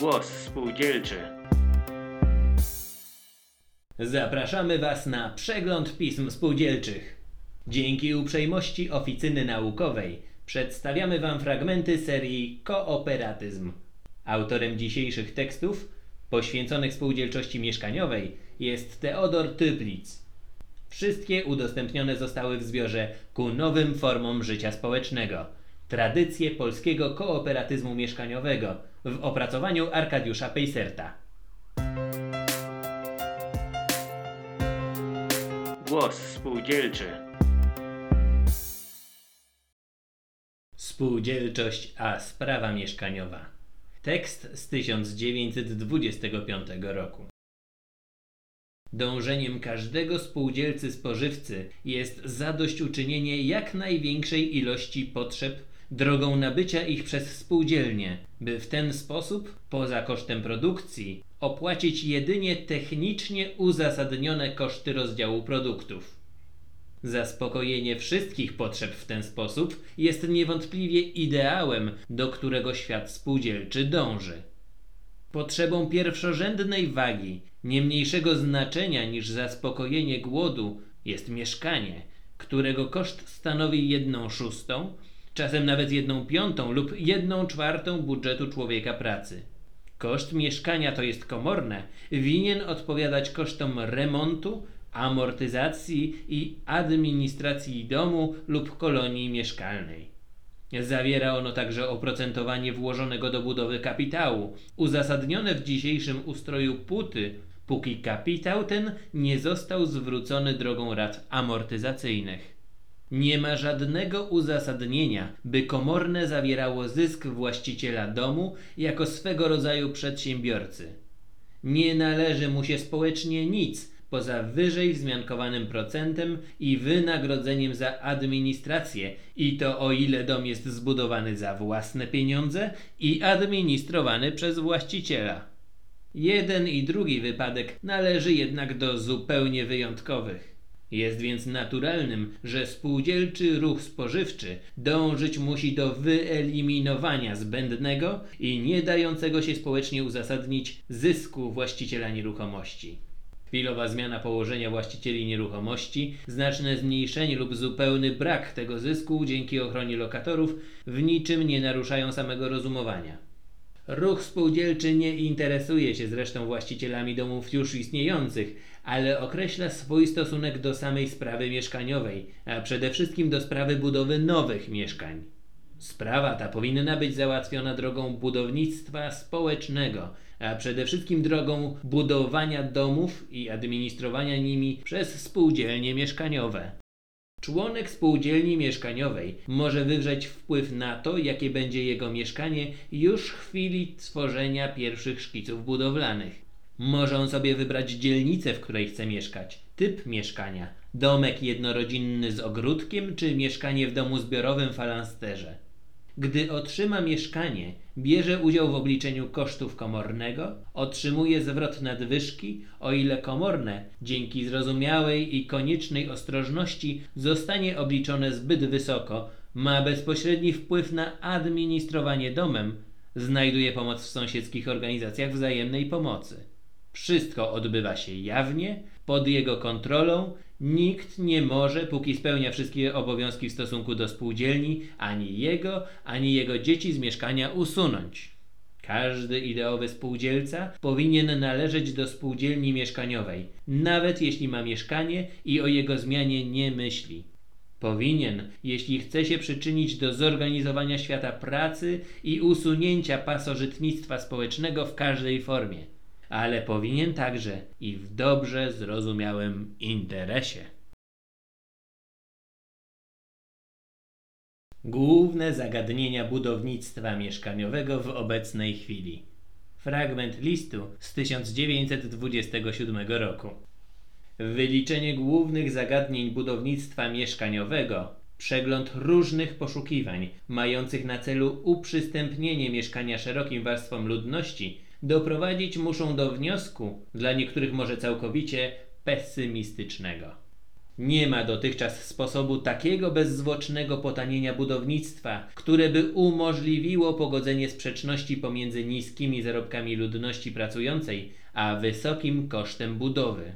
Głos spółdzielczy. Zapraszamy Was na przegląd pism spółdzielczych. Dzięki uprzejmości oficyny naukowej przedstawiamy Wam fragmenty serii Kooperatyzm. Autorem dzisiejszych tekstów, poświęconych spółdzielczości mieszkaniowej, jest Teodor Typlic. Wszystkie udostępnione zostały w zbiorze ku nowym formom życia społecznego. Tradycje polskiego kooperatyzmu mieszkaniowego w opracowaniu Arkadiusza Pejserta. Głos spółdzielczy. Spółdzielczość a sprawa mieszkaniowa. Tekst z 1925 roku. Dążeniem każdego spółdzielcy spożywcy jest zadośćuczynienie jak największej ilości potrzeb drogą nabycia ich przez spółdzielnię, by w ten sposób, poza kosztem produkcji, opłacić jedynie technicznie uzasadnione koszty rozdziału produktów. Zaspokojenie wszystkich potrzeb w ten sposób jest niewątpliwie ideałem, do którego świat spółdzielczy dąży. Potrzebą pierwszorzędnej wagi, nie mniejszego znaczenia niż zaspokojenie głodu, jest mieszkanie, którego koszt stanowi jedną szóstą, czasem nawet jedną piątą lub jedną czwartą budżetu człowieka pracy. Koszt mieszkania, to jest komorne, winien odpowiadać kosztom remontu, amortyzacji i administracji domu lub kolonii mieszkalnej. Zawiera ono także oprocentowanie włożonego do budowy kapitału, uzasadnione w dzisiejszym ustroju puty, póki kapitał ten nie został zwrócony drogą rat amortyzacyjnych. Nie ma żadnego uzasadnienia, by komorne zawierało zysk właściciela domu jako swego rodzaju przedsiębiorcy. Nie należy mu się społecznie nic poza wyżej wzmiankowanym procentem i wynagrodzeniem za administrację, i to o ile dom jest zbudowany za własne pieniądze i administrowany przez właściciela. Jeden i drugi wypadek należy jednak do zupełnie wyjątkowych. Jest więc naturalnym, że spółdzielczy ruch spożywczy dążyć musi do wyeliminowania zbędnego i nie dającego się społecznie uzasadnić zysku właściciela nieruchomości. Chwilowa zmiana położenia właścicieli nieruchomości, znaczne zmniejszenie lub zupełny brak tego zysku dzięki ochronie lokatorów w niczym nie naruszają samego rozumowania. Ruch spółdzielczy nie interesuje się zresztą właścicielami domów już istniejących, ale określa swój stosunek do samej sprawy mieszkaniowej, a przede wszystkim do sprawy budowy nowych mieszkań. Sprawa ta powinna być załatwiona drogą budownictwa społecznego, a przede wszystkim drogą budowania domów i administrowania nimi przez spółdzielnie mieszkaniowe. Członek spółdzielni mieszkaniowej może wywrzeć wpływ na to, jakie będzie jego mieszkanie już w chwili tworzenia pierwszych szkiców budowlanych. Może on sobie wybrać dzielnicę, w której chce mieszkać, typ mieszkania, domek jednorodzinny z ogródkiem czy mieszkanie w domu zbiorowym falansterze. Gdy otrzyma mieszkanie, bierze udział w obliczeniu kosztów komornego, otrzymuje zwrot nadwyżki, o ile komorne, dzięki zrozumiałej i koniecznej ostrożności, zostanie obliczone zbyt wysoko, ma bezpośredni wpływ na administrowanie domem, znajduje pomoc w sąsiedzkich organizacjach wzajemnej pomocy. Wszystko odbywa się jawnie, pod jego kontrolą. Nikt nie może, póki spełnia wszystkie obowiązki w stosunku do spółdzielni, ani jego, ani jego dzieci z mieszkania usunąć. Każdy ideowy spółdzielca powinien należeć do spółdzielni mieszkaniowej, nawet jeśli ma mieszkanie i o jego zmianie nie myśli. Powinien, jeśli chce się przyczynić do zorganizowania świata pracy i usunięcia pasożytnictwa społecznego w każdej formie ale powinien także i w dobrze zrozumiałym interesie. Główne zagadnienia budownictwa mieszkaniowego w obecnej chwili. Fragment listu z 1927 roku. Wyliczenie głównych zagadnień budownictwa mieszkaniowego, przegląd różnych poszukiwań mających na celu uprzystępnienie mieszkania szerokim warstwom ludności doprowadzić muszą do wniosku, dla niektórych może całkowicie pesymistycznego. Nie ma dotychczas sposobu takiego bezzwłocznego potanienia budownictwa, które by umożliwiło pogodzenie sprzeczności pomiędzy niskimi zarobkami ludności pracującej, a wysokim kosztem budowy.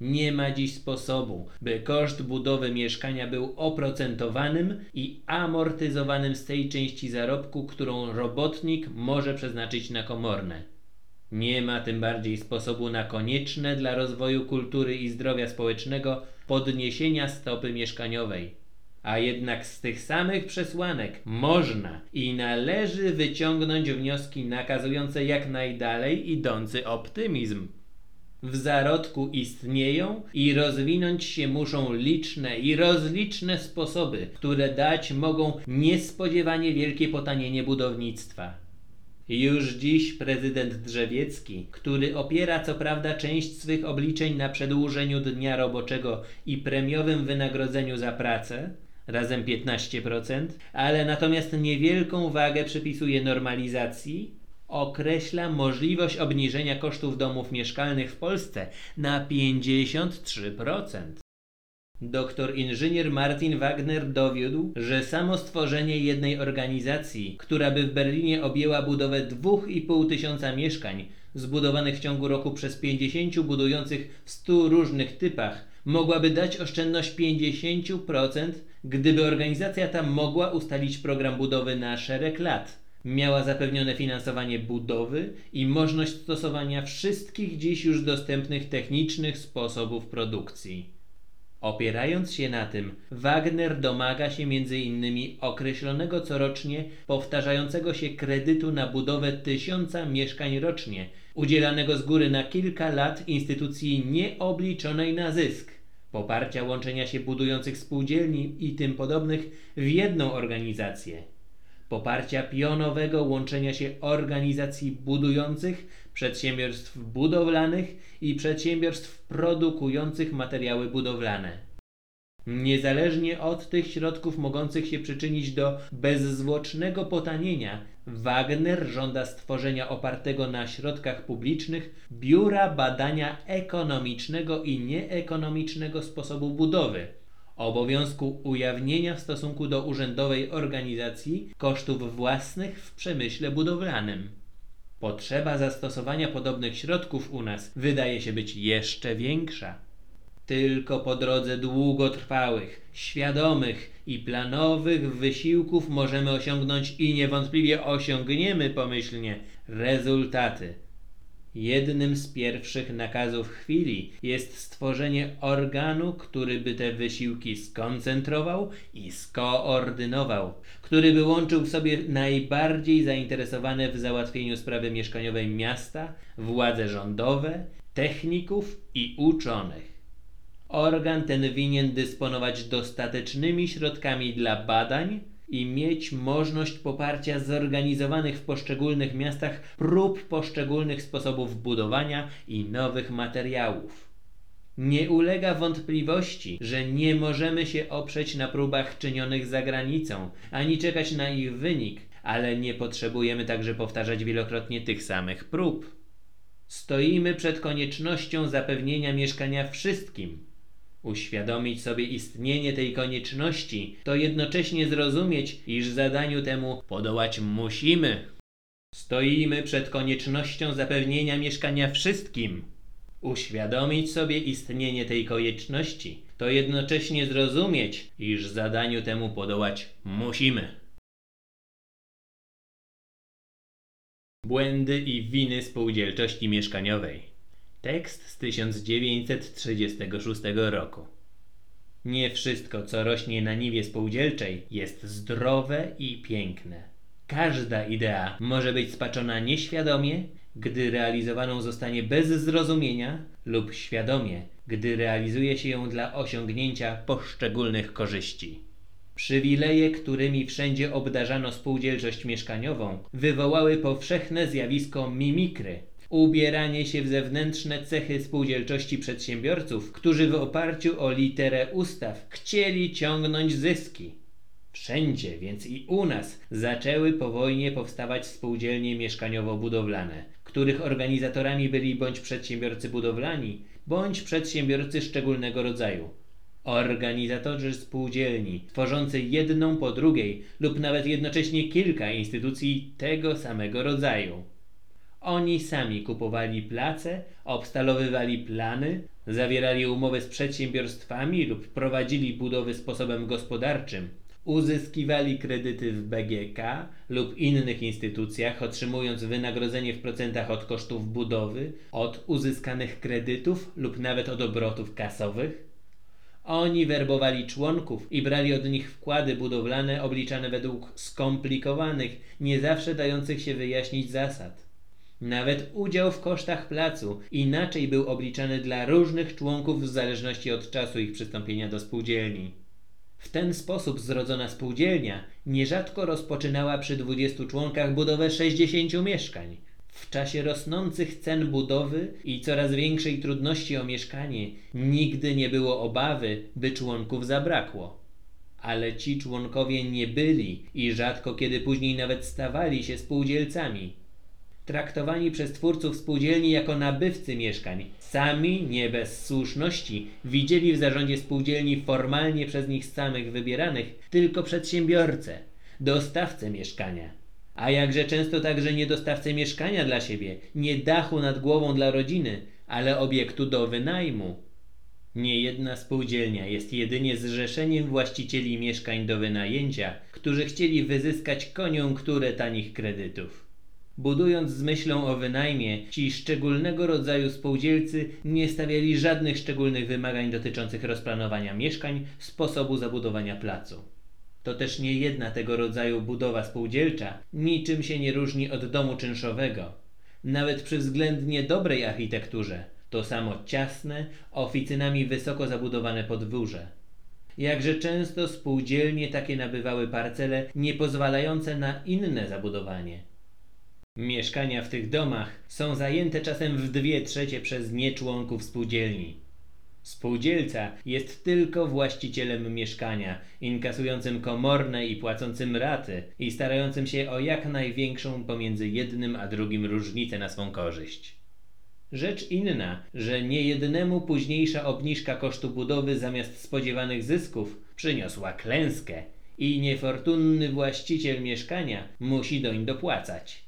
Nie ma dziś sposobu, by koszt budowy mieszkania był oprocentowanym i amortyzowanym z tej części zarobku, którą robotnik może przeznaczyć na komorne. Nie ma tym bardziej sposobu na konieczne dla rozwoju kultury i zdrowia społecznego podniesienia stopy mieszkaniowej. A jednak z tych samych przesłanek można i należy wyciągnąć wnioski nakazujące jak najdalej idący optymizm. W zarodku istnieją i rozwinąć się muszą liczne i rozliczne sposoby, które dać mogą niespodziewanie wielkie potanienie budownictwa. Już dziś prezydent Drzewiecki, który opiera co prawda część swych obliczeń na przedłużeniu dnia roboczego i premiowym wynagrodzeniu za pracę, razem 15%, ale natomiast niewielką wagę przypisuje normalizacji, określa możliwość obniżenia kosztów domów mieszkalnych w Polsce na 53%. Doktor inżynier Martin Wagner dowiódł, że samo stworzenie jednej organizacji, która by w Berlinie objęła budowę 2,5 tysiąca mieszkań, zbudowanych w ciągu roku przez 50 budujących w 100 różnych typach, mogłaby dać oszczędność 50%, gdyby organizacja ta mogła ustalić program budowy na szereg lat. Miała zapewnione finansowanie budowy i możliwość stosowania wszystkich dziś już dostępnych technicznych sposobów produkcji. Opierając się na tym, Wagner domaga się m.in. określonego corocznie powtarzającego się kredytu na budowę tysiąca mieszkań rocznie, udzielanego z góry na kilka lat instytucji nieobliczonej na zysk, poparcia łączenia się budujących spółdzielni i tym podobnych w jedną organizację, poparcia pionowego łączenia się organizacji budujących, przedsiębiorstw budowlanych i przedsiębiorstw produkujących materiały budowlane. Niezależnie od tych środków mogących się przyczynić do bezzwłocznego potanienia, Wagner żąda stworzenia opartego na środkach publicznych Biura Badania Ekonomicznego i Nieekonomicznego Sposobu Budowy, obowiązku ujawnienia w stosunku do urzędowej organizacji kosztów własnych w przemyśle budowlanym. Potrzeba zastosowania podobnych środków u nas wydaje się być jeszcze większa. Tylko po drodze długotrwałych, świadomych i planowych wysiłków możemy osiągnąć i niewątpliwie osiągniemy pomyślnie rezultaty. Jednym z pierwszych nakazów chwili jest stworzenie organu, który by te wysiłki skoncentrował i skoordynował, który by łączył w sobie najbardziej zainteresowane w załatwieniu sprawy mieszkaniowej miasta, władze rządowe, techników i uczonych. Organ ten winien dysponować dostatecznymi środkami dla badań i mieć możliwość poparcia zorganizowanych w poszczególnych miastach prób poszczególnych sposobów budowania i nowych materiałów. Nie ulega wątpliwości, że nie możemy się oprzeć na próbach czynionych za granicą, ani czekać na ich wynik, ale nie potrzebujemy także powtarzać wielokrotnie tych samych prób. Stoimy przed koniecznością zapewnienia mieszkania wszystkim, Uświadomić sobie istnienie tej konieczności, to jednocześnie zrozumieć, iż zadaniu temu podołać musimy. Stoimy przed koniecznością zapewnienia mieszkania wszystkim. Uświadomić sobie istnienie tej konieczności, to jednocześnie zrozumieć, iż zadaniu temu podołać musimy. Błędy i winy spółdzielczości mieszkaniowej. Tekst z 1936 roku. Nie wszystko, co rośnie na niwie spółdzielczej, jest zdrowe i piękne. Każda idea może być spaczona nieświadomie, gdy realizowaną zostanie bez zrozumienia, lub świadomie, gdy realizuje się ją dla osiągnięcia poszczególnych korzyści. Przywileje, którymi wszędzie obdarzano spółdzielczość mieszkaniową, wywołały powszechne zjawisko mimikry, ubieranie się w zewnętrzne cechy spółdzielczości przedsiębiorców, którzy w oparciu o literę ustaw chcieli ciągnąć zyski. Wszędzie, więc i u nas, zaczęły po wojnie powstawać spółdzielnie mieszkaniowo-budowlane, których organizatorami byli bądź przedsiębiorcy budowlani, bądź przedsiębiorcy szczególnego rodzaju. organizatorzy spółdzielni, tworzący jedną po drugiej lub nawet jednocześnie kilka instytucji tego samego rodzaju. Oni sami kupowali place, obstalowywali plany, zawierali umowy z przedsiębiorstwami lub prowadzili budowy sposobem gospodarczym. Uzyskiwali kredyty w BGK lub innych instytucjach, otrzymując wynagrodzenie w procentach od kosztów budowy, od uzyskanych kredytów lub nawet od obrotów kasowych. Oni werbowali członków i brali od nich wkłady budowlane obliczane według skomplikowanych, nie zawsze dających się wyjaśnić zasad. Nawet udział w kosztach placu inaczej był obliczany dla różnych członków w zależności od czasu ich przystąpienia do spółdzielni. W ten sposób zrodzona spółdzielnia nierzadko rozpoczynała przy 20 członkach budowę 60 mieszkań. W czasie rosnących cen budowy i coraz większej trudności o mieszkanie nigdy nie było obawy, by członków zabrakło. Ale ci członkowie nie byli i rzadko kiedy później nawet stawali się spółdzielcami traktowani przez twórców spółdzielni jako nabywcy mieszkań. Sami, nie bez słuszności, widzieli w zarządzie spółdzielni formalnie przez nich samych wybieranych tylko przedsiębiorcę, dostawcę mieszkania. A jakże często także nie dostawcę mieszkania dla siebie, nie dachu nad głową dla rodziny, ale obiektu do wynajmu. Nie jedna spółdzielnia jest jedynie zrzeszeniem właścicieli mieszkań do wynajęcia, którzy chcieli wyzyskać koniunkturę tanich kredytów. Budując z myślą o wynajmie, ci szczególnego rodzaju spółdzielcy nie stawiali żadnych szczególnych wymagań dotyczących rozplanowania mieszkań, sposobu zabudowania placu. To też nie jedna tego rodzaju budowa spółdzielcza niczym się nie różni od domu czynszowego. Nawet przy względnie dobrej architekturze, to samo ciasne, oficynami wysoko zabudowane podwórze. Jakże często spółdzielnie takie nabywały parcele nie pozwalające na inne zabudowanie. Mieszkania w tych domach są zajęte czasem w dwie trzecie przez nieczłonków spółdzielni. Spółdzielca jest tylko właścicielem mieszkania, inkasującym komorne i płacącym raty i starającym się o jak największą pomiędzy jednym a drugim różnicę na swą korzyść. Rzecz inna, że niejednemu późniejsza obniżka kosztu budowy zamiast spodziewanych zysków przyniosła klęskę i niefortunny właściciel mieszkania musi doń dopłacać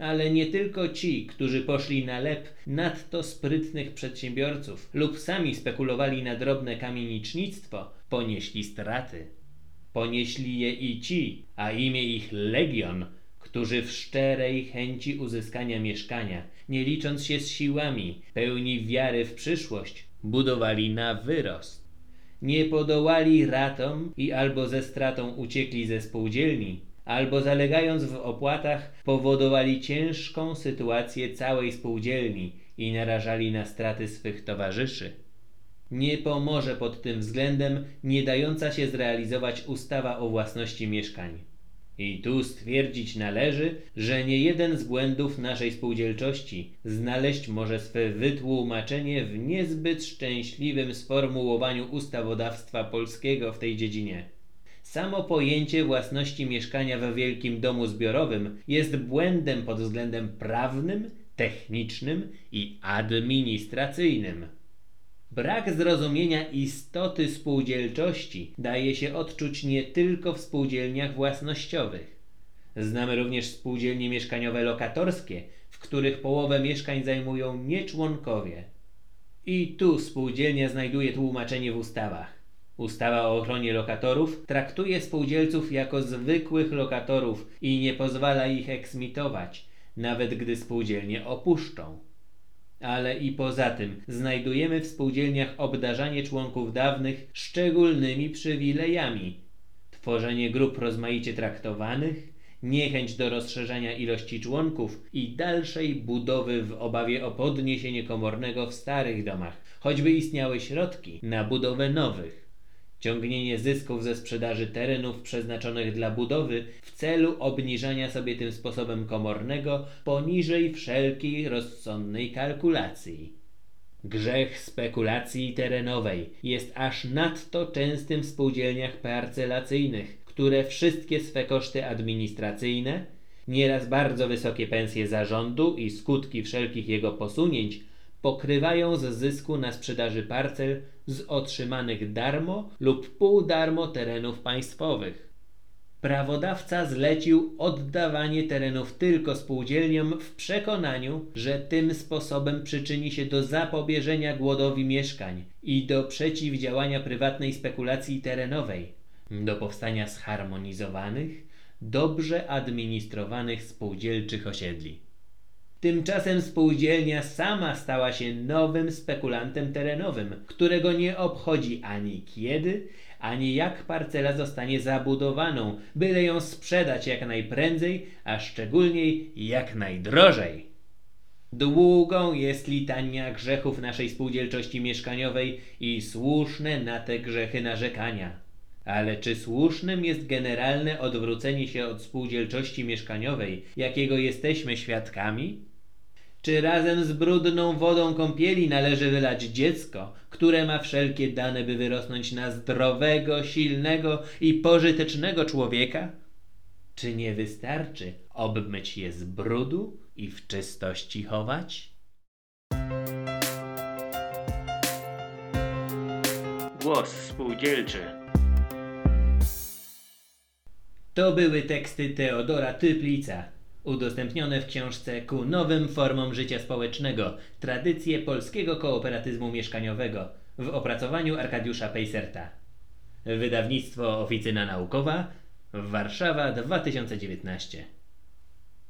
ale nie tylko ci, którzy poszli na lep nadto sprytnych przedsiębiorców lub sami spekulowali na drobne kamienicznictwo, ponieśli straty. Ponieśli je i ci, a imię ich legion, którzy w szczerej chęci uzyskania mieszkania, nie licząc się z siłami, pełni wiary w przyszłość, budowali na wyrost. Nie podołali ratom i albo ze stratą uciekli ze spółdzielni, albo zalegając w opłatach powodowali ciężką sytuację całej spółdzielni i narażali na straty swych towarzyszy. Nie pomoże pod tym względem nie dająca się zrealizować ustawa o własności mieszkań. I tu stwierdzić należy, że nie jeden z błędów naszej spółdzielczości znaleźć może swe wytłumaczenie w niezbyt szczęśliwym sformułowaniu ustawodawstwa polskiego w tej dziedzinie. Samo pojęcie własności mieszkania we wielkim domu zbiorowym jest błędem pod względem prawnym, technicznym i administracyjnym. Brak zrozumienia istoty spółdzielczości daje się odczuć nie tylko w spółdzielniach własnościowych. Znamy również spółdzielnie mieszkaniowe lokatorskie, w których połowę mieszkań zajmują nieczłonkowie. I tu spółdzielnia znajduje tłumaczenie w ustawach. Ustawa o ochronie lokatorów traktuje spółdzielców jako zwykłych lokatorów i nie pozwala ich eksmitować, nawet gdy spółdzielnie opuszczą. Ale i poza tym znajdujemy w spółdzielniach obdarzanie członków dawnych szczególnymi przywilejami, tworzenie grup rozmaicie traktowanych, niechęć do rozszerzania ilości członków i dalszej budowy w obawie o podniesienie komornego w starych domach, choćby istniały środki na budowę nowych ciągnienie zysków ze sprzedaży terenów przeznaczonych dla budowy w celu obniżania sobie tym sposobem komornego poniżej wszelkiej rozsądnej kalkulacji. Grzech spekulacji terenowej jest aż nadto częstym w spółdzielniach parcelacyjnych, które wszystkie swe koszty administracyjne, nieraz bardzo wysokie pensje zarządu i skutki wszelkich jego posunięć pokrywają z zysku na sprzedaży parcel z otrzymanych darmo lub pół darmo terenów państwowych. Prawodawca zlecił oddawanie terenów tylko spółdzielniom w przekonaniu, że tym sposobem przyczyni się do zapobieżenia głodowi mieszkań i do przeciwdziałania prywatnej spekulacji terenowej, do powstania zharmonizowanych, dobrze administrowanych spółdzielczych osiedli. Tymczasem spółdzielnia sama stała się nowym spekulantem terenowym, którego nie obchodzi ani kiedy, ani jak parcela zostanie zabudowaną, byle ją sprzedać jak najprędzej, a szczególniej jak najdrożej. Długą jest litania grzechów naszej spółdzielczości mieszkaniowej i słuszne na te grzechy narzekania. Ale czy słusznym jest generalne odwrócenie się od spółdzielczości mieszkaniowej, jakiego jesteśmy świadkami? Czy razem z brudną wodą kąpieli należy wylać dziecko, które ma wszelkie dane, by wyrosnąć na zdrowego, silnego i pożytecznego człowieka? Czy nie wystarczy obmyć je z brudu i w czystości chować? Głos spółdzielczy. To były teksty Teodora Typlica, udostępnione w książce Ku nowym formom życia społecznego Tradycje polskiego kooperatyzmu mieszkaniowego w opracowaniu Arkadiusza Pejserta. Wydawnictwo Oficyna Naukowa, Warszawa 2019.